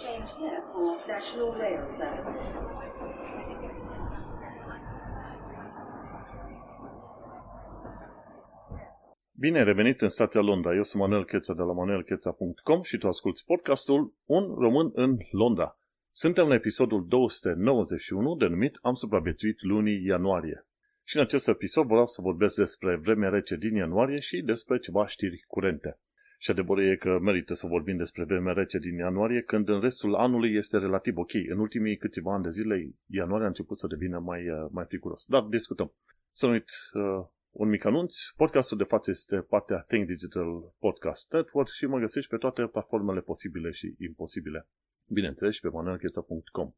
Change here for National Rail Service. Bine ai revenit în stația Londra. Eu sunt Manuel Cheța de la manuelcheța.com și tu asculti podcastul Un român în Londra. Suntem la episodul 291 denumit Am supraviețuit lunii ianuarie. Și în acest episod vreau să vorbesc despre vremea rece din ianuarie și despre ceva știri curente. Și adevărul e că merită să vorbim despre vremea rece din ianuarie, când în restul anului este relativ ok. În ultimii câțiva ani de zile, ianuarie a început să devină mai, uh, mai friguros. Dar discutăm. Să nu uit uh, un mic anunț. Podcastul de față este partea Think Digital Podcast Network și mă găsești pe toate platformele posibile și imposibile. Bineînțeles și pe manuelcheța.com.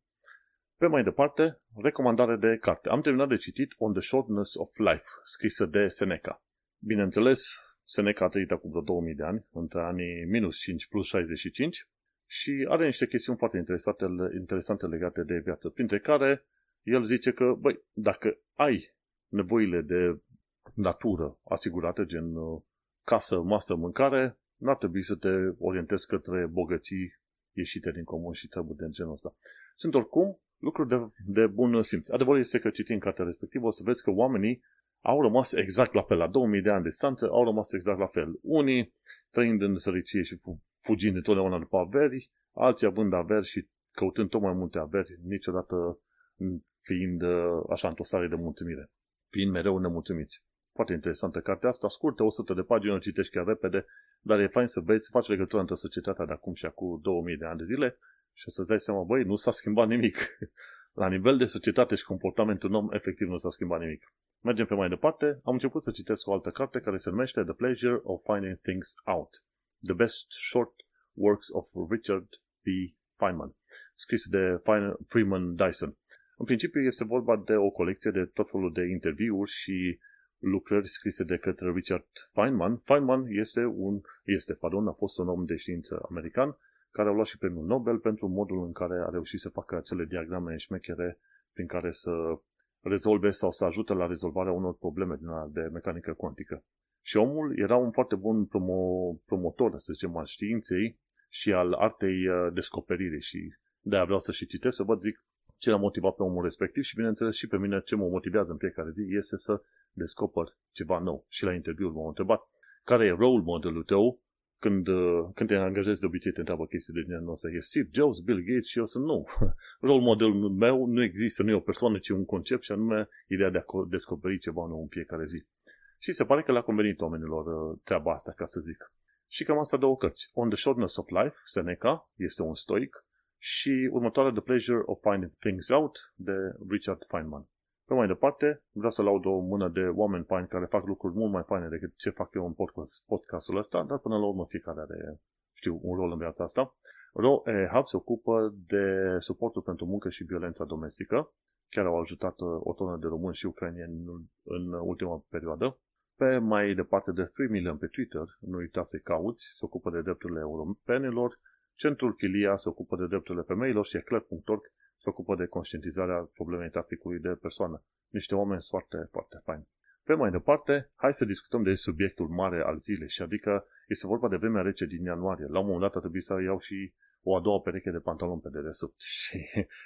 Pe mai departe, recomandare de carte. Am terminat de citit On the Shortness of Life, scrisă de Seneca. Bineînțeles, Seneca a trăit acum vreo 2000 de ani, între anii minus 5 plus 65, și are niște chestiuni foarte interesante, interesante legate de viață, printre care el zice că, băi, dacă ai nevoile de natură asigurate, gen uh, casă, masă, mâncare, n-ar trebui să te orientezi către bogății ieșite din comun și treburi de genul ăsta. Sunt oricum lucruri de, de bun simț. Adevărul este că citind cartea respectivă o să vezi că oamenii au rămas exact la fel, la 2000 de ani distanță, au rămas exact la fel. Unii trăind în sărăcie și fugind întotdeauna după averi, alții având averi și căutând tot mai multe averi, niciodată fiind uh, așa într-o stare de mulțumire, fiind mereu nemulțumiți. Foarte interesantă cartea asta, scurtă, 100 de pagini, o citești chiar repede, dar e fain să vezi, să faci legătura între societatea de acum și acum 2000 de ani de zile și o să-ți dai seama, băi, nu s-a schimbat nimic. La nivel de societate și comportamentul om, efectiv nu s-a schimbat nimic. Mergem pe mai departe. Am început să citesc o altă carte care se numește The Pleasure of Finding Things Out. The Best Short Works of Richard B. Feynman, scris de Freeman Dyson. În principiu este vorba de o colecție de tot felul de interviuri și lucrări scrise de către Richard Feynman. Feynman este un, este, pardon, a fost un om de știință american care a luat și premiul Nobel pentru modul în care a reușit să facă acele diagrame șmechere prin care să rezolve sau să ajute la rezolvarea unor probleme din de mecanică cuantică. Și omul era un foarte bun promo, promotor, să zicem, al științei și al artei uh, descoperirii și de-aia vreau să și citesc, să văd, zic, ce l-a motivat pe omul respectiv și, bineînțeles, și pe mine ce mă motivează în fiecare zi este să descoper ceva nou. Și la interviul m-au întrebat care e role modelul tău când, uh, când te angajezi de obicei te întreabă chestii de genul ăsta. E Steve Jobs, Bill Gates și eu sunt nu. Role modelul meu nu există, nu e o persoană, ci un concept și anume ideea de a descoperi ceva nou în fiecare zi. Și se pare că le-a convenit oamenilor uh, treaba asta, ca să zic. Și cam asta două cărți. On the Shortness of Life, Seneca, este un stoic, și următoarea The Pleasure of Finding Things Out, de Richard Feynman. Pe mai departe, vreau să laud o mână de oameni faini care fac lucruri mult mai faine decât ce fac eu în podcast, podcastul ăsta, dar până la urmă fiecare are, știu, un rol în viața asta. Ro Hub se ocupă de suportul pentru muncă și violența domestică. Chiar au ajutat uh, o tonă de români și ucrainieni în, în ultima perioadă. Pe mai departe de 3 million pe Twitter, nu uita să cauți, se ocupă de drepturile europenilor. Centrul Filia se ocupă de drepturile femeilor și eclair.org se ocupă de conștientizarea problemei traficului de persoană. Niște oameni foarte, foarte faini. Pe mai departe, hai să discutăm de subiectul mare al zilei, și adică este vorba de vremea rece din ianuarie. La un moment dat a trebuit să iau și o a doua pereche de pantaloni pe dedesubt și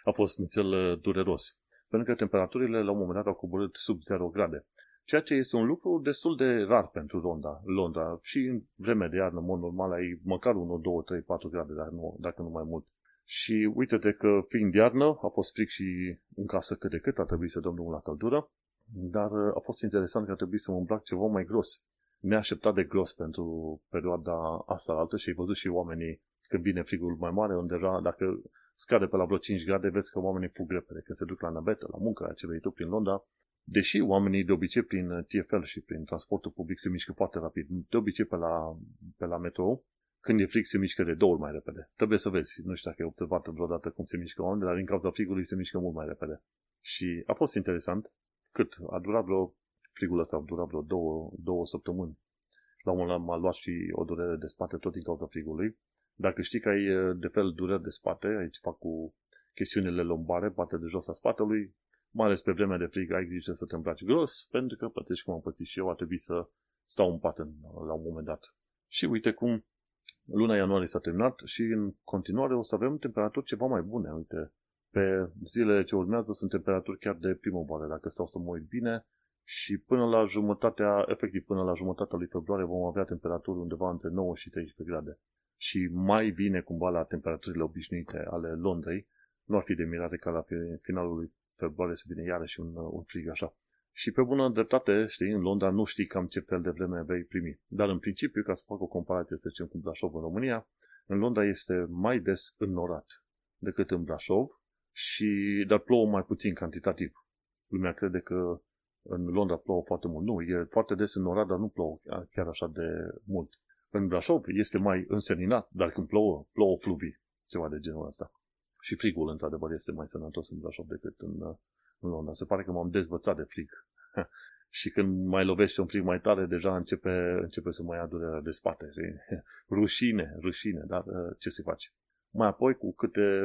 a fost nițel uh, dureros. Pentru că temperaturile la un moment dat au coborât sub 0 grade. Ceea ce este un lucru destul de rar pentru Londra. Londra. Și în vremea de iarnă, în mod normal, ai măcar 1, 2, 3, 4 grade, dar nu, dacă nu mai mult. Și uite-te că fiind iarnă, a fost fric și în casă cât de cât, a trebuit să dăm drumul la căldură, dar uh, a fost interesant că a trebuit să mă îmbrac ceva mai gros. Neașteptat de gros pentru perioada asta altă și ai văzut și oamenii când vine frigul mai mare, undeva, dacă scade pe la vreo 5 grade, vezi că oamenii fug repede, când se duc la navetă, la muncă, ce vei tu prin Londra, Deși oamenii de obicei prin TFL și prin transportul public se mișcă foarte rapid, de obicei pe la, pe la metro, când e frig se mișcă de două ori mai repede. Trebuie să vezi. Nu știu dacă ai observat vreodată cum se mișcă oamenii, dar din cauza frigului se mișcă mult mai repede. Și a fost interesant cât a durat vreo, frigul ăsta a durat vreo două, două săptămâni. La un moment m-a luat și o durere de spate tot din cauza frigului. Dacă știi că ai de fel dureri de spate, aici fac cu chestiunile lombare, partea de jos a spatelui, mai ales pe vremea de frig, ai grijă să te îmbraci gros, pentru că plătești cum am pățit și eu, a trebuit să stau în pat în, la un moment dat. Și uite cum luna ianuarie s-a terminat și în continuare o să avem temperaturi ceva mai bune. Uite, pe zilele ce urmează sunt temperaturi chiar de primăvară, dacă stau să mă uit bine, și până la jumătatea, efectiv până la jumătatea lui februarie vom avea temperaturi undeva între 9 și 13 grade. Și mai vine cumva la temperaturile obișnuite ale Londrei, nu ar fi de mirare ca la finalul lui februarie să vină iarăși un, un frig așa. Și pe bună dreptate, știi, în Londra nu știi cam ce fel de vreme vei primi. Dar în principiu, ca să fac o comparație, să zicem, cu Brașov în România, în Londra este mai des înnorat decât în Brașov, și, dar plouă mai puțin cantitativ. Lumea crede că în Londra plouă foarte mult. Nu, e foarte des înnorat, dar nu plouă chiar așa de mult. În Brașov este mai înseninat, dar când plouă, plouă fluvii, ceva de genul ăsta. Și frigul, într-adevăr, este mai sănătos în Brașov decât în, în Londra. Se pare că m-am dezvățat de frig. și când mai lovește un frig mai tare, deja începe, începe să mai ia durerea de spate. rușine, rușine, dar uh, ce se face? Mai apoi, cu câte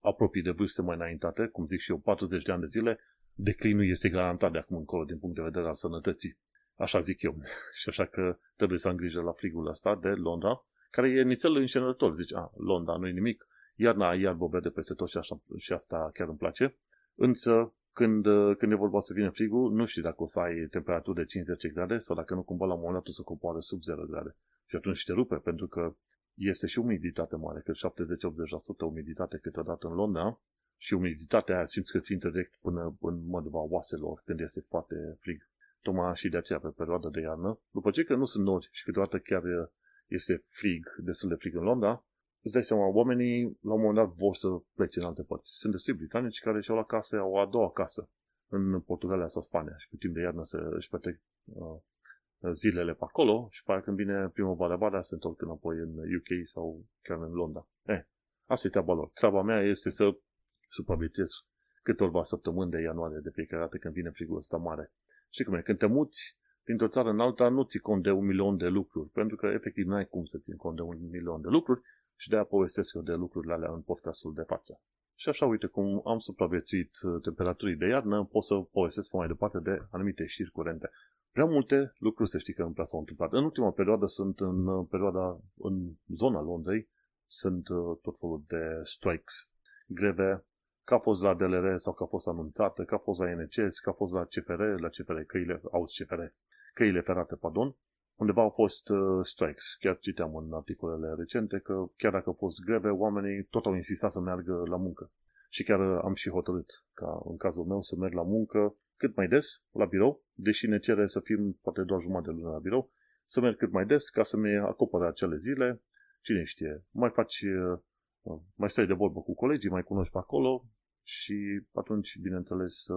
apropii de vârste mai înaintate, cum zic și eu, 40 de ani de zile, declinul este garantat de acum încolo din punct de vedere al sănătății. Așa zic eu. și așa că trebuie să am grijă la frigul ăsta de Londra, care e nițel înșenător. Zici, a, Londra nu e nimic, iarna ai iarbă verde peste tot și, așa, și asta chiar îmi place. Însă, când, când e vorba să vină frigul, nu știi dacă o să ai temperaturi de 50 grade sau dacă nu cumva la un moment dat o să coboare sub 0 grade. Și atunci te rupe, pentru că este și umiditate mare, că 70-80% umiditate câteodată în Londra și umiditatea aia simți că țin direct până în măduva oaselor când este foarte frig. Tocmai și de aceea pe perioada de iarnă, după ce că nu sunt nori și câteodată chiar este frig, destul de frig în Londra, îți dai seama, oamenii la un moment dat vor să plece în alte părți. Sunt destui britanici care și-au la casă, au a doua casă în Portugalia sau Spania și pe timp de iarnă să își petrec uh, zilele pe acolo și pe când vine primăvara vara se întorc înapoi în UK sau chiar în Londra. Eh, asta e treaba lor. Treaba mea este să supraviețuiesc câteva săptămâni de ianuarie de fiecare dată când vine frigul ăsta mare. Și cum e, când te muți dintr-o țară în alta, nu ți cont de un milion de lucruri, pentru că efectiv nu ai cum să țin cont de un milion de lucruri și de-aia povestesc eu de lucrurile alea în podcastul de față. Și așa, uite, cum am supraviețuit uh, temperaturii de iarnă, pot să povestesc mai departe de anumite știri curente. Prea multe lucruri să știi că în s-au întâmplat. În ultima perioadă sunt în uh, perioada, în zona Londrei, sunt uh, tot felul de strikes, greve, că a fost la DLR sau că a fost anunțată, că a fost la NCS, că a fost la CFR, la CFR, căile, auzi CFR, căile ferate, pardon, undeva au fost uh, strikes. Chiar citeam în articolele recente că chiar dacă au fost greve, oamenii tot au insistat să meargă la muncă. Și chiar uh, am și hotărât ca în cazul meu să merg la muncă cât mai des la birou, deși ne cere să fim poate doar jumătate de lună la birou, să merg cât mai des ca să-mi acopere acele zile. Cine știe, mai faci, uh, mai stai de vorbă cu colegii, mai cunoști pe acolo și atunci, bineînțeles, să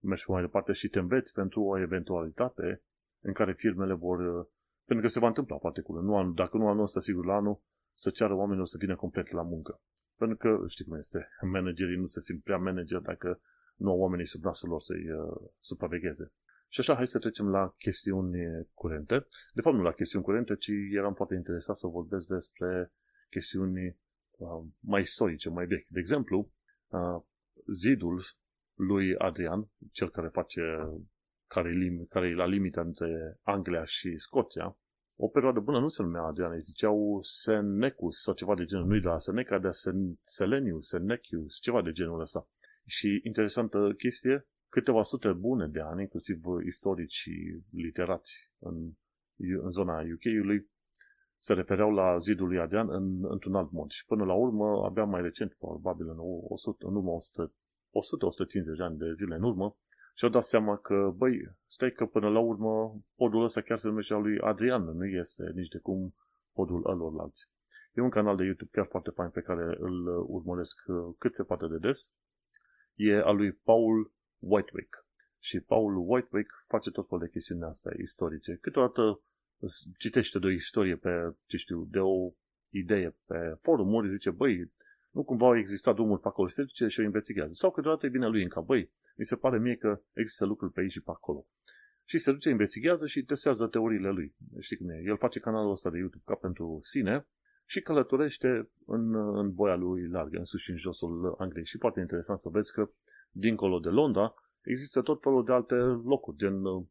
mergi mai departe și te înveți pentru o eventualitate în care firmele vor, uh, pentru că se va întâmpla poate cu nu anul, dacă nu anul ăsta, sigur la anul, să ceară oamenilor să vină complet la muncă. Pentru că, știi cum este, managerii nu se simt prea manager dacă nu au oamenii sub nasul lor să-i uh, supravegheze. Și așa, hai să trecem la chestiuni curente. De fapt, nu la chestiuni curente, ci eram foarte interesat să vorbesc despre chestiuni uh, mai istorice, mai vechi. De exemplu, uh, zidul lui Adrian, cel care face care, e, care e la limita între Anglia și Scoția, o perioadă bună nu se numea Adrian, îi ziceau Senecus sau ceva de genul, nu-i de la Seneca, de Selenius, Senecius, ceva de genul ăsta. Și interesantă chestie, câteva sute bune de ani, inclusiv istorici și literați în, în zona UK-ului, se refereau la zidul lui Adrian în, într-un alt mod. Și până la urmă, abia mai recent, probabil în, 100, în urmă 100-150 de ani de zile în urmă, și-au dat seama că, băi, stai că până la urmă podul ăsta chiar se numește al lui Adrian, nu este nici de cum podul alorlalți. E un canal de YouTube chiar foarte fain pe care îl urmăresc uh, cât se poate de des. E al lui Paul Whitewick. Și Paul Whitewick face tot felul de chestiuni astea istorice. Câteodată citește de o istorie pe, ce știu, de o idee pe forumuri, zice, băi, nu cumva au existat drumuri pe acolo, se duce și o investigează. Sau câteodată vine lui în cap, băi, mi se pare mie că există lucruri pe aici și pe acolo. Și se duce, investigează și testează teoriile lui. Știi cum e? El face canalul ăsta de YouTube ca pentru sine și călătorește în, în voia lui largă, în sus și în josul Angliei. Și foarte interesant să vezi că, dincolo de Londra, există tot felul de alte locuri, gen uh,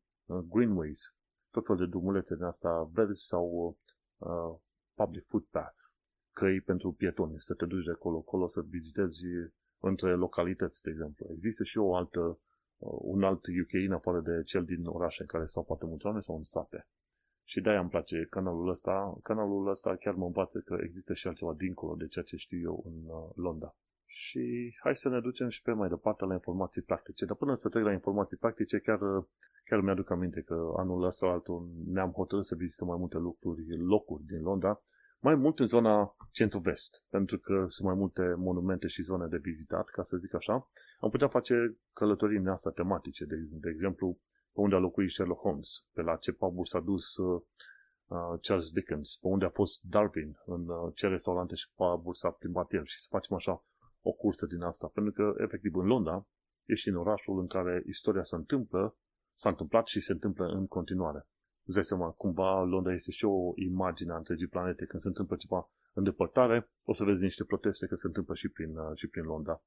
greenways, tot felul de drumulețe din asta verzi sau uh, public footpaths, căi pentru pietoni, să te duci de acolo-acolo să vizitezi între localități, de exemplu. Există și o altă, uh, un alt UK în afară de cel din orașe în care stau poate mulți oameni sau în sate. Și de-aia îmi place canalul ăsta. Canalul ăsta chiar mă învață că există și altceva dincolo de ceea ce știu eu în uh, Londra. Și hai să ne ducem și pe mai departe la informații practice. Dar până să trec la informații practice, chiar, chiar mi-aduc aminte că anul ăsta altul ne-am hotărât să vizităm mai multe lucruri, locuri din Londra, mai mult în zona centru-vest, pentru că sunt mai multe monumente și zone de vizitat, ca să zic așa. Am putea face călătorii în asta tematice, de, de exemplu, pe unde a locuit Sherlock Holmes, pe la ce pub s-a dus uh, uh, Charles Dickens, pe unde a fost Darwin, în uh, ce restaurante și pub s-a plimbat el și să facem așa o cursă din asta, pentru că, efectiv, în Londra ești în orașul în care istoria se întâmplă, s-a întâmplat și se întâmplă în continuare. Îți dai seama, cumva Londra este și o imagine a întregii planete. Când se întâmplă ceva în depărtare, o să vezi niște proteste că se întâmplă și prin, uh, și prin Londra.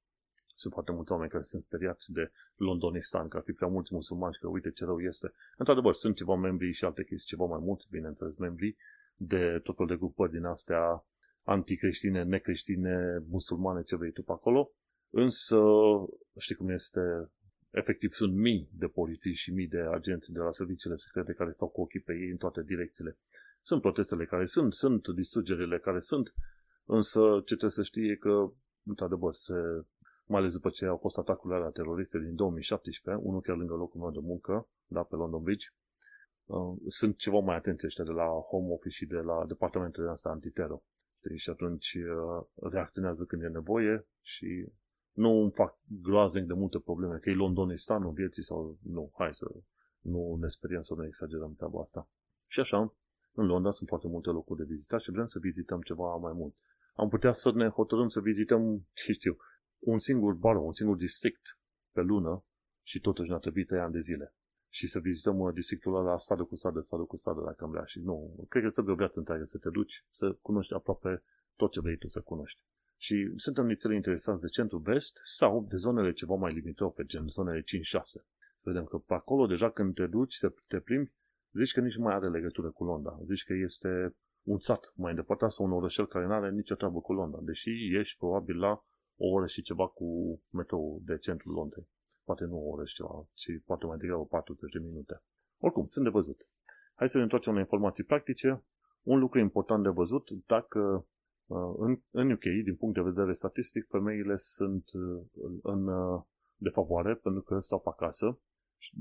Sunt foarte mulți oameni care sunt speriați de Londonistan, că ar fi prea mulți musulmani, că uite ce rău este. Într-adevăr, sunt ceva membri și alte chestii, ceva mai mulți, bineînțeles, membri de tot felul de grupări din astea anticreștine, necreștine, musulmane, ce vrei tu pe acolo. Însă, știi cum este, efectiv sunt mii de poliții și mii de agenți de la serviciile secrete care stau cu ochii pe ei în toate direcțiile. Sunt protestele care sunt, sunt distrugerile care sunt, însă ce trebuie să știi e că, într-adevăr, se, mai ales după ce au fost atacurile alea teroriste din 2017, unul chiar lângă locul meu de muncă, da, pe London Bridge, uh, sunt ceva mai atenți ăștia de la Home Office și de la departamentele astea antitero. Știi? Și atunci uh, reacționează când e nevoie și nu îmi fac groaznic de multe probleme, că e Londonistanul vieții sau nu, hai să nu ne speriem să nu exagerăm treaba asta. Și așa, în Londra sunt foarte multe locuri de vizitat și vrem să vizităm ceva mai mult. Am putea să ne hotărâm să vizităm, ce știu, un singur bar, un singur district pe lună și totuși ne-a trebuit 3 ani de zile. Și să vizităm uh, districtul ăla stradă cu stradă, stradă cu stradă, dacă am vrea. Și nu, cred că să o viață întreagă să te duci, să cunoști aproape tot ce vrei tu să cunoști. Și suntem nițele interesanți de centru-vest sau de zonele ceva mai limitofe, gen zonele 5-6. Să vedem că pe acolo, deja când te duci să te plimbi, zici că nici nu mai are legătură cu Londra. Zici că este un sat mai îndepărtat sau un orășel care nu are nicio treabă cu Londra, deși ești probabil la o oră și ceva cu metrou de centrul Londrei poate nu o oră și ceva, ci poate mai degrabă 40 de minute. Oricum, sunt de văzut. Hai să ne întoarcem la informații practice. Un lucru important de văzut, dacă uh, în, în UK, din punct de vedere statistic, femeile sunt uh, în uh, de favoare pentru că stau pe acasă,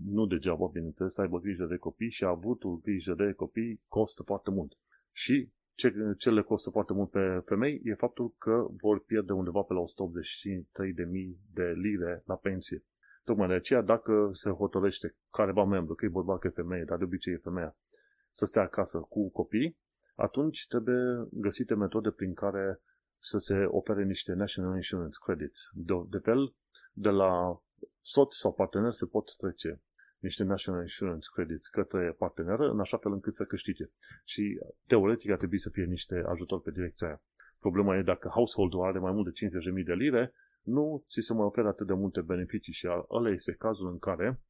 nu degeaba, bineînțeles, să aibă grijă de copii și avutul grijă de copii costă foarte mult. Și ce, ce le costă foarte mult pe femei e faptul că vor pierde undeva pe la 183.000 de lire la pensie. Tocmai de aceea, dacă se hotărăște careva membru, că e bărbat, că e femeie, dar de obicei e femeia, să stea acasă cu copii, atunci trebuie găsite metode prin care să se ofere niște National Insurance Credits. De, de fel, de la soț sau partener se pot trece niște National Insurance Credits către parteneră, în așa fel încât să câștige. Și teoretic ar trebui să fie niște ajutor pe direcția aia. Problema e dacă household-ul are mai mult de 50.000 de lire, nu ți se mai oferă atât de multe beneficii și ăla este cazul în care,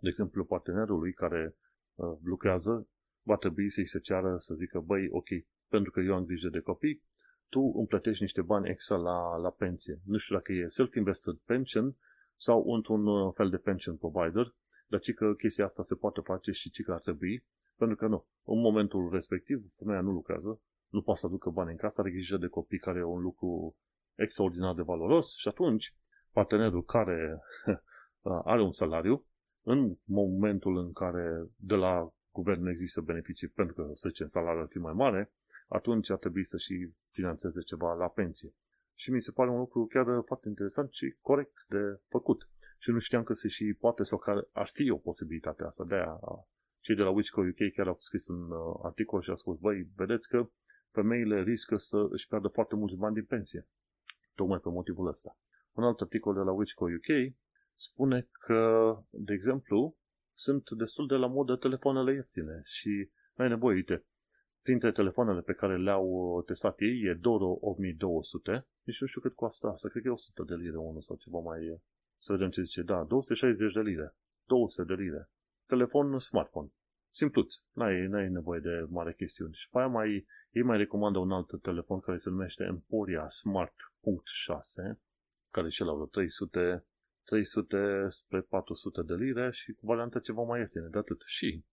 de exemplu, partenerului care uh, lucrează va trebui să-i se ceară să zică, băi, ok, pentru că eu am grijă de copii, tu îmi plătești niște bani extra la, la pensie. Nu știu dacă e self-invested pension sau într-un uh, fel de pension provider, dar ci că chestia asta se poate face și ci că ar trebui, pentru că nu. În momentul respectiv, femeia nu lucrează, nu poate să aducă bani în casă, are grijă de copii care e un lucru extraordinar de valoros și atunci partenerul care are un salariu, în momentul în care de la guvern nu există beneficii pentru că, să zicem, salariul ar fi mai mare, atunci ar trebui să și financeze ceva la pensie. Și mi se pare un lucru chiar foarte interesant și corect de făcut. Și nu știam că se și poate sau că ar fi o posibilitate asta. De aia cei de la Wichco UK chiar au scris un uh, articol și au spus, băi, vedeți că femeile riscă să își pierdă foarte mulți bani din pensie tocmai pe motivul ăsta. Un alt articol de la Wichco UK spune că, de exemplu, sunt destul de la modă telefoanele ieftine și ai nevoie, uite, printre telefoanele pe care le-au testat ei e Doro 8200, nici nu știu cât costă asta, cred că e 100 de lire unul sau ceva mai... Să vedem ce zice, da, 260 de lire, 200 de lire. Telefon smartphone. Simpluț. N-ai, n-ai nevoie de mare chestiuni. Și pe aia mai, ei mai recomandă un alt telefon care se numește Emporia Smart.6, care și la vreo 300, 300 spre 400 de lire și cu variantă ceva mai ieftine de atât. Și,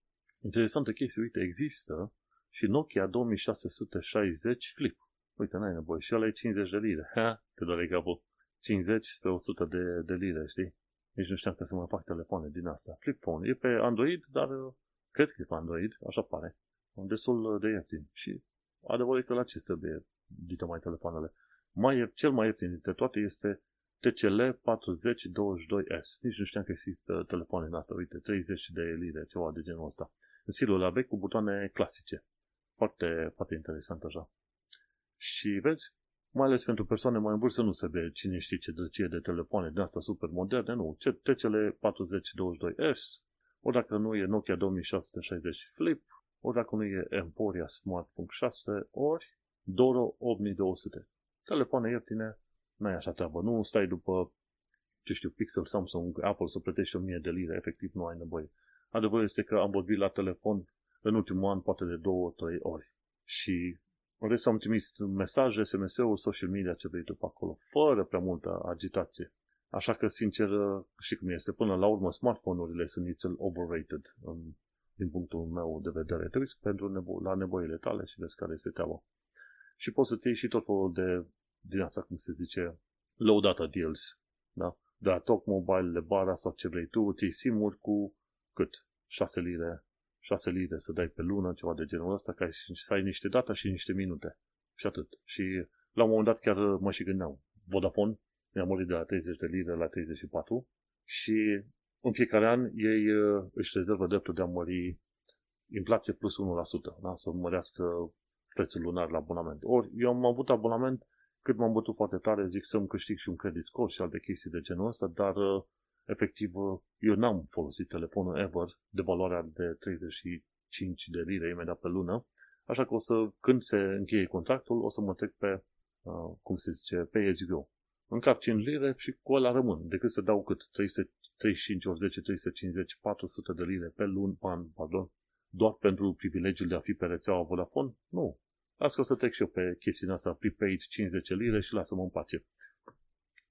interesantă chestie, uite, există și Nokia 2660 Flip. Uite, n-ai nevoie. Și ăla e 50 de lire. Ha, te doare capul. 50 spre 100 de, de lire, știi? Nici nu știam că să mai fac telefoane din asta. Flip phone. E pe Android, dar uh, cred că e pe Android, așa pare. Destul de ieftin. Și adevărul e că la ce trebuie dite mai telefoanele. Mai, cel mai ieftin dintre toate este TCL 4022S. Nici nu știam că există telefoane în asta. Uite, 30 de lire, ceva de genul ăsta. În stilul la vechi cu butoane clasice. Foarte, foarte interesant așa. Și vezi, mai ales pentru persoane mai în vârstă nu se vede cine știe ce drăcie de telefoane din asta super moderne, nu. TCL 4022S, ori dacă nu e Nokia 2660 Flip, ori dacă nu e Emporia Smart.6, ori Doro 8200. Telefoane ieftine, n-ai așa treabă. Nu stai după, ce știu, Pixel, Samsung, Apple să plătești 1000 de lire, efectiv nu ai nevoie. Adevărul este că am vorbit la telefon în ultimul an poate de două, trei ori. Și în rest am trimis mesaje, SMS-uri, social media, ce vrei tu pe acolo, fără prea multă agitație. Așa că, sincer, și cum este, până la urmă, smartphone-urile sunt nițel overrated în, din punctul meu de vedere. Te uiți pentru nevo- la nevoile tale și vezi care este treaba. Și poți să-ți iei și tot felul de, din asta, cum se zice, low data deals, da? De la Talk Mobile, de bara sau ce vrei tu, ți simuri cu cât? 6 lire 6 lire să dai pe lună, ceva de genul ăsta, ca să ai niște data și niște minute. Și atât. Și la un moment dat chiar mă și gândeam. Vodafone mi-a murit de la 30 de lire la 34 și în fiecare an ei uh, își rezervă dreptul de a mări inflație plus 1%, da? să mărească prețul lunar la abonament. Ori eu am avut abonament cât m-am bătut foarte tare, zic să-mi câștig și un credit score și alte chestii de genul ăsta, dar uh, efectiv, eu n-am folosit telefonul ever de valoarea de 35 de lire imediat pe lună, așa că o să, când se încheie contractul, o să mă trec pe, uh, cum se zice, pe as you go. Încarc 5 lire și cu ăla rămân, decât să dau cât 335 ori 10, 350, 400 de lire pe lună, an, pardon, doar pentru privilegiul de a fi pe rețeaua Vodafone? Nu. Las că o să trec și eu pe chestia asta, prepaid 50 lire și lasă-mă în pace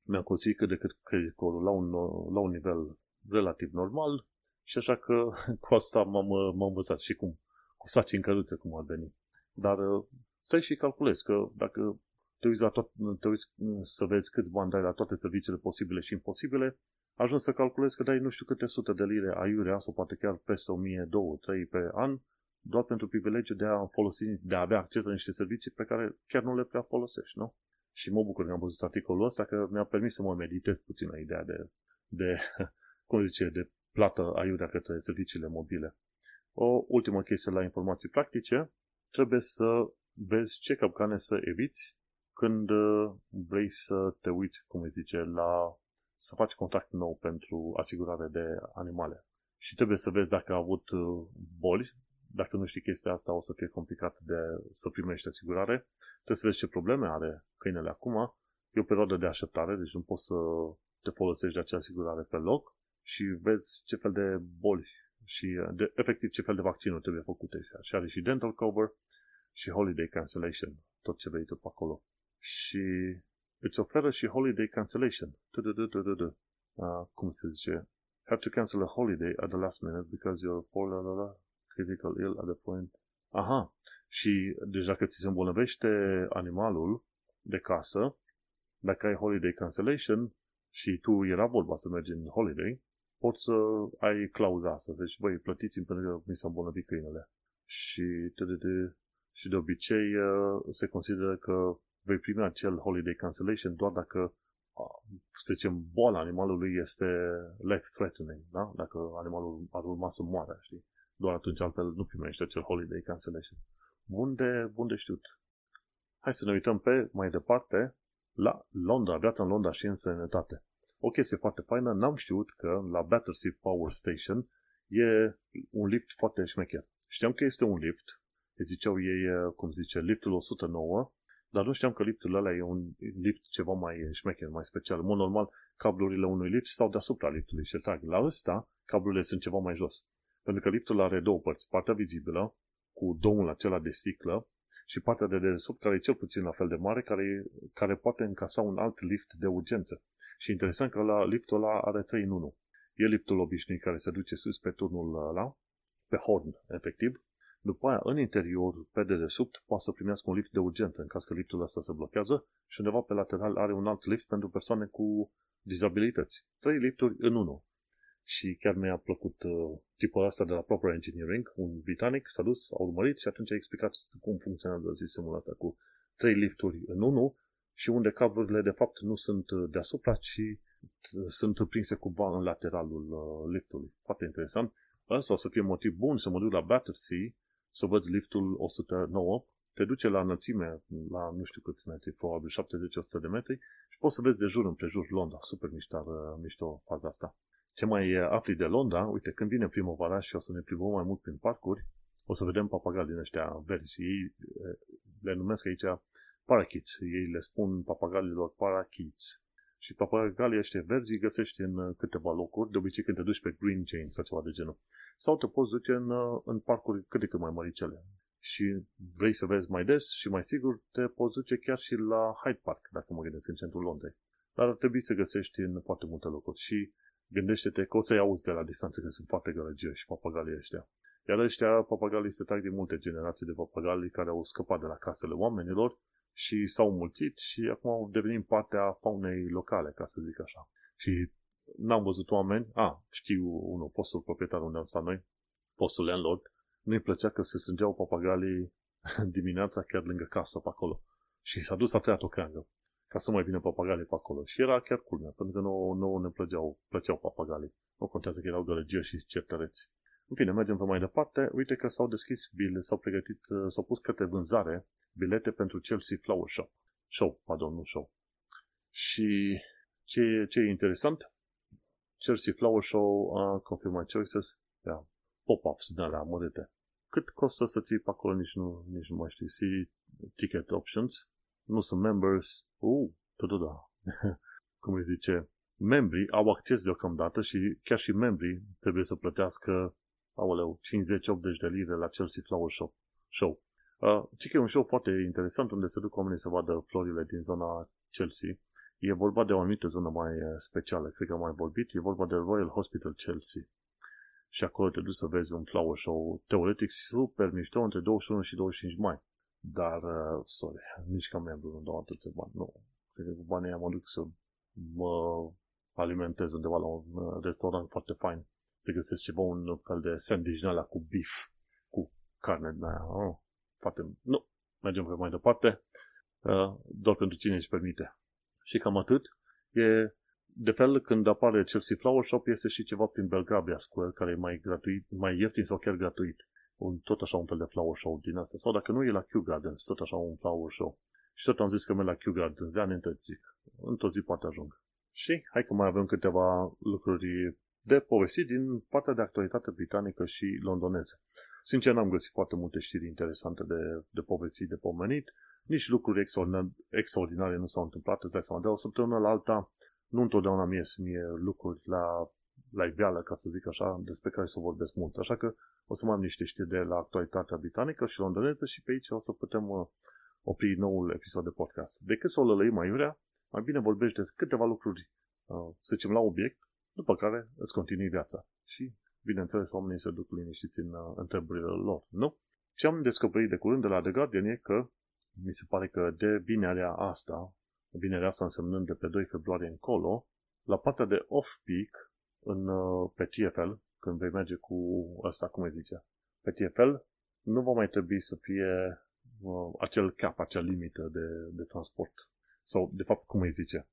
mi-am construit cât de cât credit la un, la un nivel relativ normal și așa că cu asta m-am, m-am învățat și cum, cu saci în căruțe cum ar veni. Dar uh, stai și calculezi că dacă te uiți, la tot, te uiți să vezi cât bani dai la toate serviciile posibile și imposibile, ajungi să calculezi că dai nu știu câte sute de lire aiurea sau poate chiar peste 1000, 2, 3 pe an doar pentru privilegiul de a folosi, de a avea acces la niște servicii pe care chiar nu le prea folosești, nu? Și mă bucur că am văzut articolul ăsta, că mi-a permis să mă meditez puțin la ideea de, de cum zice, de plată aiurea către serviciile mobile. O ultimă chestie la informații practice, trebuie să vezi ce capcane să eviți când uh, vrei să te uiți, cum îi zice, la să faci contact nou pentru asigurare de animale. Și trebuie să vezi dacă a avut uh, boli. Dacă nu știi chestia asta, o să fie complicat de să primești asigurare. Trebuie să vezi ce probleme are câinele acum. E o perioadă de așteptare, deci nu poți să te folosești de acea asigurare pe loc și vezi ce fel de boli și de, efectiv ce fel de vaccinuri trebuie făcute. Și are și dental cover și holiday cancellation, tot ce vrei tu pe acolo. Și îți oferă și holiday cancellation. Uh, cum se zice? Have to cancel a holiday at the last minute because you're for la, la, la, critical ill at the point. Aha, și deci dacă ți se îmbolnăvește animalul de casă, dacă ai holiday cancellation și tu era vorba să mergi în holiday, poți să ai clauza asta, să zici, băi, plătiți-mi pentru că mi s-a îmbolnăvit câinele. Și, de, de, de, și de obicei uh, se consideră că vei primi acel holiday cancellation doar dacă să zicem, boala animalului este life-threatening, da? Dacă animalul ar urma să moară, știi? Doar atunci altfel nu primești acel holiday cancellation. Bun de, bun de știut. Hai să ne uităm pe mai departe la Londra, viața în Londra și în sănătate. O chestie foarte faină, n-am știut că la Battersea Power Station e un lift foarte șmecher. Știam că este un lift, îi ziceau ei, cum zice, liftul 109, dar nu știam că liftul ăla e un lift ceva mai șmecher, mai special. În mod normal, cablurile unui lift stau deasupra liftului și trag. La ăsta, cablurile sunt ceva mai jos. Pentru că liftul are două părți. Partea vizibilă, cu domul acela de sticlă, și partea de dedesubt, care e cel puțin la fel de mare, care, care poate încasa un alt lift de urgență. Și interesant că la liftul ăla are 3 în 1. E liftul obișnuit care se duce sus pe turnul ăla, pe horn, efectiv. După aia, în interior, pe dedesubt, poate să primească un lift de urgență în caz că liftul ăsta se blochează și undeva pe lateral are un alt lift pentru persoane cu dizabilități. Trei lifturi în unul. Și chiar mi-a plăcut uh, tipul ăsta de la Proper Engineering, un britanic, s-a dus, a urmărit și atunci a explicat cum funcționează sistemul ăsta cu trei lifturi în unul și unde cablurile de fapt nu sunt uh, deasupra, ci sunt prinse cumva în lateralul uh, liftului. Foarte interesant. Asta o să fie motiv bun să mă duc la Battersea să văd liftul 109, te duce la înălțime, la nu știu câți metri, probabil 70-100 de metri și poți să vezi de jur împrejur Londra. Super mișto, uh, mișto faza asta. Ce mai afli de Londra, uite, când vine primăvara și o să ne plimbăm mai mult prin parcuri, o să vedem papagali din ăștia verzi. Ei le numesc aici parakeets. Ei le spun papagalilor parakeets. Și papagalii ăștia verzi găsești în câteva locuri, de obicei când te duci pe Green Chain sau ceva de genul. Sau te poți duce în, în parcuri cât de cât mai măricele. Și vrei să vezi mai des și mai sigur, te poți duce chiar și la Hyde Park, dacă mă gândesc în centrul Londrei. Dar ar trebui să găsești în foarte multe locuri. Și gândește-te că o să-i auzi de la distanță că sunt foarte gălăgioși papagalii ăștia. Iar ăștia papagalii se trag din multe generații de papagalii care au scăpat de la casele oamenilor și s-au mulțit și acum au devenit partea faunei locale, ca să zic așa. Și n-am văzut oameni, a, știu unul, fostul proprietar unde am stat noi, fostul landlord, nu-i plăcea că se strângeau papagalii dimineața chiar lângă casă pe acolo. Și s-a dus a tăiat o creangă ca să mai vină papagalii pe acolo. Și era chiar culmea, pentru că nu, nu ne plăceau, plăceau papagalii. Nu contează că erau gălăgioși și certăreți. În fine, mergem pe mai departe. Uite că s-au deschis bile, s-au pregătit, uh, s-au pus către vânzare bilete pentru Chelsea Flower Shop. Show, pardon, nu show. Și ce, ce e interesant, Chelsea Flower Show a confirmat choices, yeah, pop-ups de la mărite. Cât costă să ții pe acolo, nici nu, nici nu mai știu. See ticket options, nu sunt members, uh, da, da. cum îi zice, membrii au acces deocamdată și chiar și membrii trebuie să plătească, aoleu, 50-80 de lire la Chelsea Flower Shop. Show. Uh, ce e un show foarte interesant unde se duc oamenii să vadă florile din zona Chelsea. E vorba de o anumită zonă mai uh, specială, cred că am mai vorbit, e vorba de Royal Hospital Chelsea. Și acolo te duci să vezi un flower show teoretic super mișto între 21 și 25 mai. Dar, uh, sorry, nici ca membru nu dau atâția bani. Nu. Cred că cu banii mă duc să mă alimentez undeva la un uh, restaurant foarte fain. Să găsesc ceva, un fel de sandwich din cu beef, cu carne din aia. Oh, foarte... Nu. Mergem pe mai departe. Uh, doar pentru cine își permite. Și cam atât. E de fel, când apare Chelsea Flower Shop, este și ceva prin Belgravia Square, care e mai, gratuit, mai ieftin sau chiar gratuit un, tot așa un fel de flower show din asta. Sau dacă nu e la Kew Gardens, tot așa un flower show. Și tot am zis că merg la Kew Gardens, de ani zic. Într-o zi poate ajung. Și hai că mai avem câteva lucruri de povestit din partea de actualitate britanică și londoneză. Sincer, n-am găsit foarte multe știri interesante de, de povestit, de pomenit. Nici lucruri extraordinare, extraordinare nu s-au întâmplat, îți dai seama. De o săptămână la alta, nu întotdeauna mie să mie lucruri la la iveală, ca să zic așa, despre care să vorbesc mult. Așa că o să mai am niște știri de la actualitatea britanică și londoneză și pe aici o să putem uh, opri noul episod de podcast. Decât să o lălăi mai vrea, mai bine vorbești despre câteva lucruri, uh, să zicem, la obiect, după care îți continui viața. Și, bineînțeles, oamenii se duc liniștiți în uh, întrebările lor, nu? Ce am descoperit de curând de la The Guardian e că mi se pare că de vinerea asta, vinerea asta însemnând de pe 2 februarie încolo, la partea de off-peak în, uh, pe TFL, când vei merge cu ăsta, cum îi zice, pe TFL, nu va mai trebui să fie uh, acel cap, acea limită de, de transport. Sau, de fapt, cum îi zice,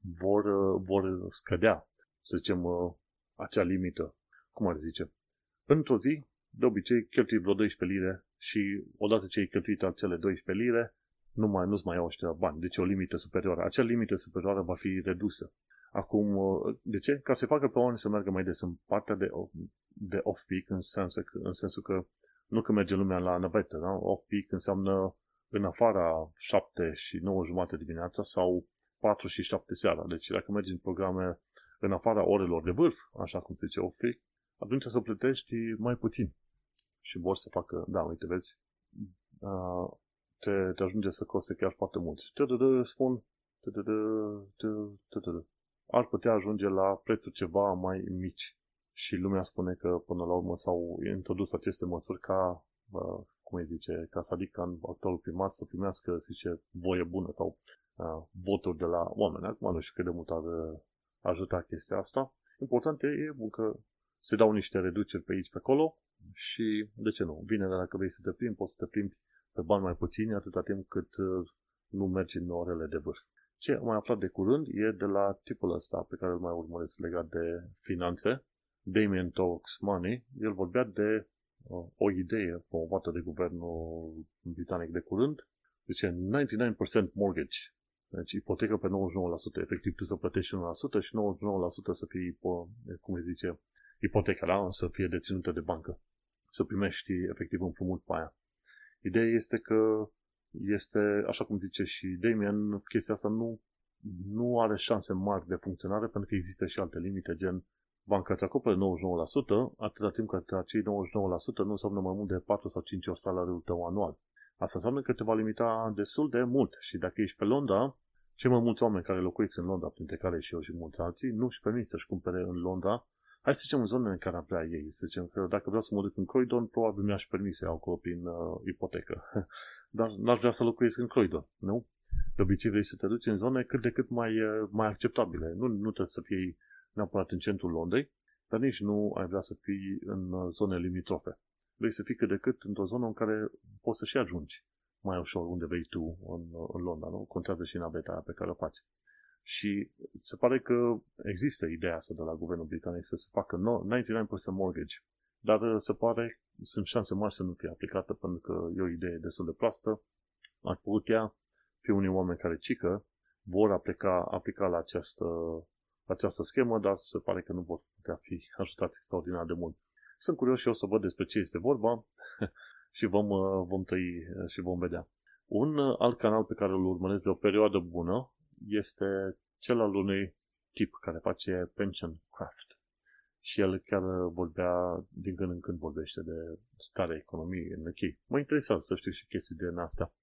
vor, uh, vor scădea, să zicem, uh, acea limită, cum ar zice. Într-o zi, de obicei, cheltui vreo 12 lire și odată ce ai cheltuit acele 12 lire, nu mai, nu-ți mai iau ăștia bani. Deci o limită superioară. Acea limită superioară va fi redusă. Acum, uh, de ce? Ca să facă pe oameni să meargă mai des în partea de, de off-peak, în sensul, că, în sensul că nu că merge lumea la navetă, da? Off-peak înseamnă în afara 7 și 9 jumate dimineața sau 4 și 7 seara. Deci dacă mergi în programe în afara orelor de vârf, așa cum se zice off-peak, atunci să plătești mai puțin. Și vor să facă, da, uite, vezi, uh, te, te ajunge să coste chiar foarte mult. Spun, ar putea ajunge la prețuri ceva mai mici. Și lumea spune că până la urmă s-au introdus aceste măsuri ca, cum îi zice, ca să adică în actualul primar să primească, să zice, voie bună sau uh, voturi de la oameni. Acum nu știu cât de mult ar ajuta chestia asta. Important e că se dau niște reduceri pe aici, pe acolo și, de ce nu, vine dacă vrei să te plimbi, poți să te plimbi pe bani mai puțini atâta timp cât uh, nu mergi în orele de vârf. Ce am mai aflat de curând e de la tipul ăsta pe care îl mai urmăresc legat de finanțe, Damien Talks Money. El vorbea de uh, o idee promovată de guvernul britanic de curând, zice 99% mortgage, deci ipotecă pe 99%, efectiv tu să plătești 1% și 99% să fie, cum îi zice, ipoteca, da? să fie deținută de bancă. Să primești efectiv împrumut pe aia. Ideea este că este, așa cum zice și Damien, chestia asta nu, nu are șanse mari de funcționare pentru că există și alte limite, gen banca îți acoperă 99%, atâta timp cât acei 99% nu înseamnă mai mult de 4 sau 5 ori salariul tău anual. Asta înseamnă că te va limita destul de mult și dacă ești pe Londra, cei mai mulți oameni care locuiesc în Londra, printre care și eu și mulți alții, nu își permit să-și cumpere în Londra Hai să zicem în zonele în care am vrea ei. Să zicem că dacă vreau să mă duc în Croydon, probabil mi-aș permis să iau acolo prin uh, ipotecă. Dar n-aș vrea să locuiesc în Croydon, nu? De obicei vrei să te duci în zone cât de cât mai, uh, mai acceptabile. Nu, nu trebuie să fii neapărat în centrul Londrei, dar nici nu ai vrea să fii în uh, zone limitrofe. Vrei să fii cât de cât într-o zonă în care poți să și ajungi mai ușor unde vrei tu în, uh, în Londra, nu? Contează și naveta pe care o faci. Și se pare că există ideea asta de la guvernul britanic să se facă 99% mortgage. Dar uh, se pare, sunt șanse mari să nu fie aplicată pentru că e o idee destul de proastă. Ar putea fi unii oameni care cică vor aplica, aplica la această, la această schemă, dar se pare că nu vor putea fi ajutați extraordinar de mult. Sunt curios și o să văd despre ce este vorba și vom, uh, vom tăi uh, și vom vedea. Un alt canal pe care îl urmăresc de o perioadă bună este cel al unui tip care face pension craft. Și el chiar vorbea, din când în când vorbește de starea economiei în UK. Mă interesează să știu și chestii de asta.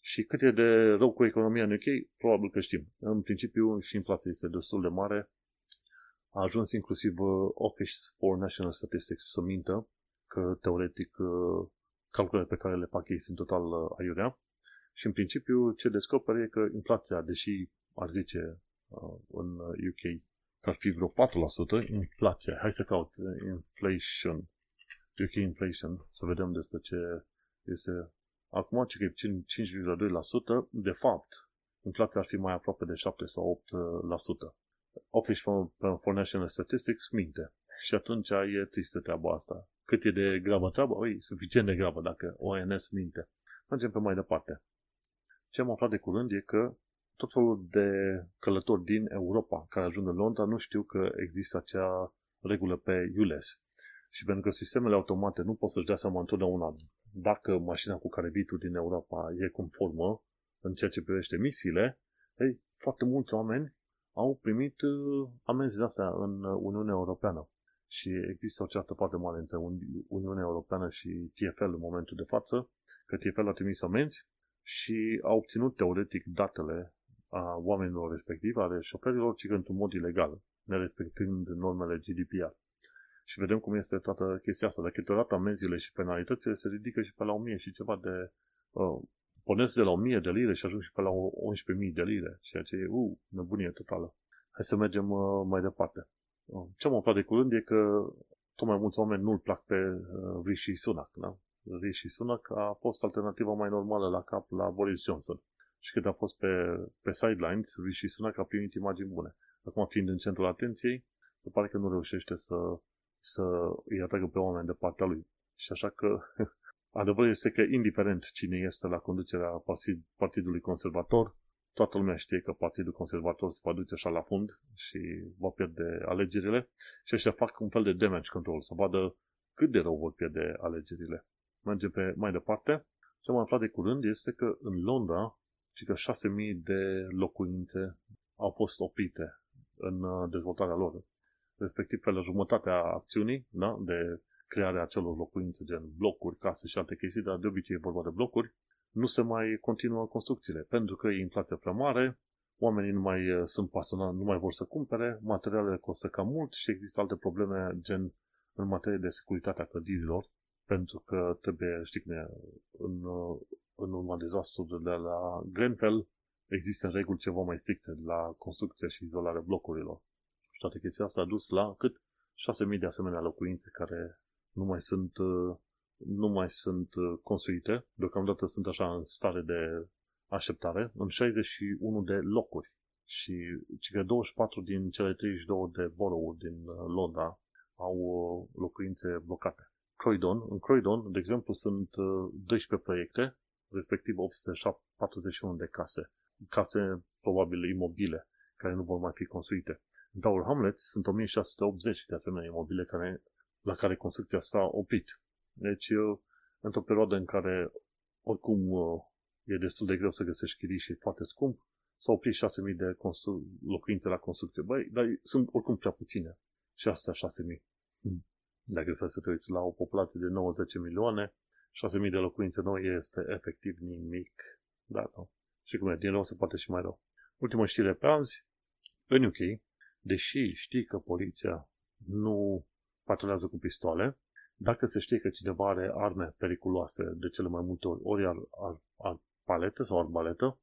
Și cât e de rău cu economia în UK, probabil că știm. În principiu și inflația este destul de mare. A ajuns inclusiv uh, Office for National Statistics să mintă că teoretic uh, calculele pe care le fac ei sunt total uh, aiurea. Și în principiu ce descoperi e că inflația, deși ar zice uh, în UK că ar fi vreo 4% inflație. Hai să caut uh, inflation. UK inflation, să vedem despre ce este. Acum, ce că 5,2%, de fapt, inflația ar fi mai aproape de 7 sau 8%. Office for, for National Statistics minte. Și atunci e tristă treaba asta. Cât e de gravă treaba? Oi, suficient de gravă dacă ONS minte. Mergem pe mai departe. Ce am aflat de curând e că tot felul de călători din Europa care ajung în Londra nu știu că există acea regulă pe ULES. Și pentru că sistemele automate nu pot să-și dea seama întotdeauna dacă mașina cu care vii tu din Europa e conformă în ceea ce privește emisiile, ei, foarte mulți oameni au primit uh, amenzi de astea în Uniunea Europeană. Și există o ceartă foarte mare între Uniunea Europeană și TFL în momentul de față, că TFL a trimis amenzi și a obținut teoretic datele a oamenilor respectivi, ale șoferilor, ci într-un mod ilegal, nerespectând normele GDPR. Și vedem cum este toată chestia asta. Dacă câteodată amenziile și penalitățile se ridică și pe la 1000 și ceva de... Uh, pornesc de la 1000 de lire și ajung și pe la 11.000 de lire, ceea ce e, uh, nebunie totală. Hai să mergem uh, mai departe. Uh, ce am aflat de curând e că tot mai mulți oameni nu-l plac pe uh, Rishi Sunak. Da? Rishi Sunak a fost alternativa mai normală la cap la Boris Johnson și cât a fost pe, pe sidelines, Rishi Sunak a primit imagini bune. Acum, fiind în centrul atenției, se pare că nu reușește să, să îi atragă pe oameni de partea lui. Și așa că adevărul este că, indiferent cine este la conducerea partid, Partidului Conservator, toată lumea știe că Partidul Conservator se va duce așa la fund și va pierde alegerile și ăștia fac un fel de damage control, să vadă cât de rău vor pierde alegerile. Mergem pe mai departe. Ce am aflat de curând este că în Londra ci că 6.000 de locuințe au fost oprite în uh, dezvoltarea lor. respectiv pe la jumătatea acțiunii, da? de crearea acelor locuințe, gen blocuri, case și alte chestii, dar de obicei e vorba de blocuri, nu se mai continuă construcțiile, pentru că e inflația prea mare, oamenii nu mai uh, sunt pasionați, nu mai vor să cumpere, materialele costă cam mult și există alte probleme, gen în materie de securitate a clădirilor, pentru că trebuie, știi cum e, în, uh, în urma dezastrului de la Grenfell, există reguli ceva mai stricte la construcția și izolarea blocurilor. Și toate chestia asta a dus la cât 6.000 de asemenea locuințe care nu mai sunt, uh, nu mai sunt uh, construite. Deocamdată sunt așa în stare de așteptare în 61 de locuri. Și că 24 din cele 32 de borough din uh, Londra au locuințe blocate. Croydon, în Croydon, de exemplu, sunt 12 proiecte, respectiv 841 de case. Case probabil imobile, care nu vor mai fi construite. În Tower Hamlets sunt 1680 de asemenea imobile care la care construcția s-a oprit. Deci, într-o perioadă în care oricum e destul de greu să găsești chirii și e foarte scump, s-au oprit 6.000 de constru- locuințe la construcție. Băi, dar sunt oricum prea puține. Și astea 6.000. Hmm. Dacă să te uiți la o populație de 90 milioane, 6.000 de locuințe noi este efectiv nimic. Da, nu. Și cum e, din rău se poate și mai rău. Ultima știre pe azi, în UK, deși știi că poliția nu patronează cu pistoale. Dacă se știe că cineva are arme periculoase de cele mai multe ori, ori ar, ar, ar paletă sau arbaletă,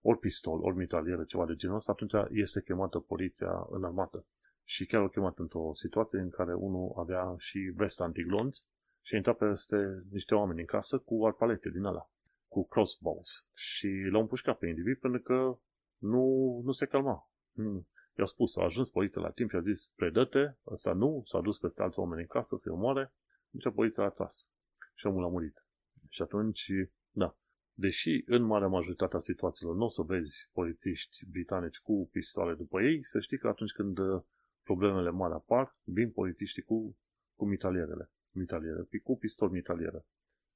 ori pistol, ori mitralieră, ceva de genul ăsta, atunci este chemată poliția în armată. Și chiar o chemat într-o situație în care unul avea și vest antiglonți și a intrat peste niște oameni în casă cu arpalete din ala, cu crossbows. Și l-au împușcat pe individ pentru că nu, nu se calma. Hmm. I-au spus, a ajuns poliția la timp și a zis, predă-te, ăsta nu, s-a dus peste alți oameni în casă să-i omoare, deci poliția a tras. Și omul a murit. Și atunci, da, deși în marea majoritate a situațiilor nu o să vezi polițiști britanici cu pistoale după ei, să știi că atunci când uh, problemele mari apar, vin polițiștii cu, cu mitalierele, mitaliere, cu pistol mitalieră.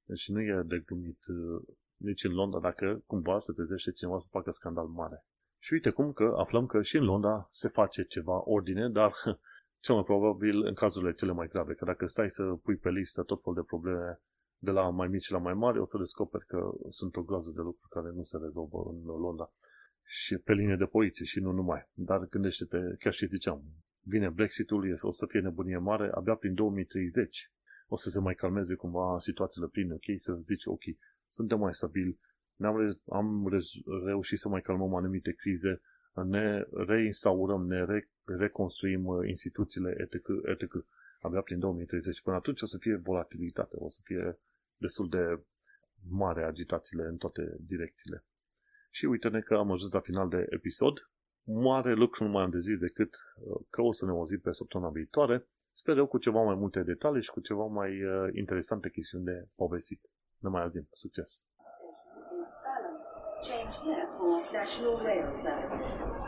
Deci nu e de glumit uh, nici în Londra dacă cumva se trezește cineva să facă scandal mare. Și uite cum că aflăm că și în Londra se face ceva ordine, dar cel mai probabil în cazurile cele mai grave, că dacă stai să pui pe listă tot felul de probleme de la mai mici la mai mari, o să descoperi că sunt o groază de lucruri care nu se rezolvă în Londra. Și pe linie de poliție și nu numai. Dar gândește-te, chiar și ziceam, vine Brexitul, o să fie nebunie mare, abia prin 2030 o să se mai calmeze cumva situațiile prin ok, să zici ok, suntem mai stabili, ne-am re- am re- reușit să mai calmăm anumite crize, ne reinstaurăm, ne re- reconstruim uh, instituțiile, etc., etc. Abia prin 2030. Până atunci o să fie volatilitate, o să fie destul de mare agitațiile în toate direcțiile. Și uite-ne că am ajuns la final de episod. Mare lucru nu mai am de zis decât uh, că o să ne auzim pe săptămâna viitoare. Sper eu cu ceva mai multe detalii și cu ceva mai uh, interesante chestiuni de povestit. Ne mai auzim. Succes! Change here for National Rail Service.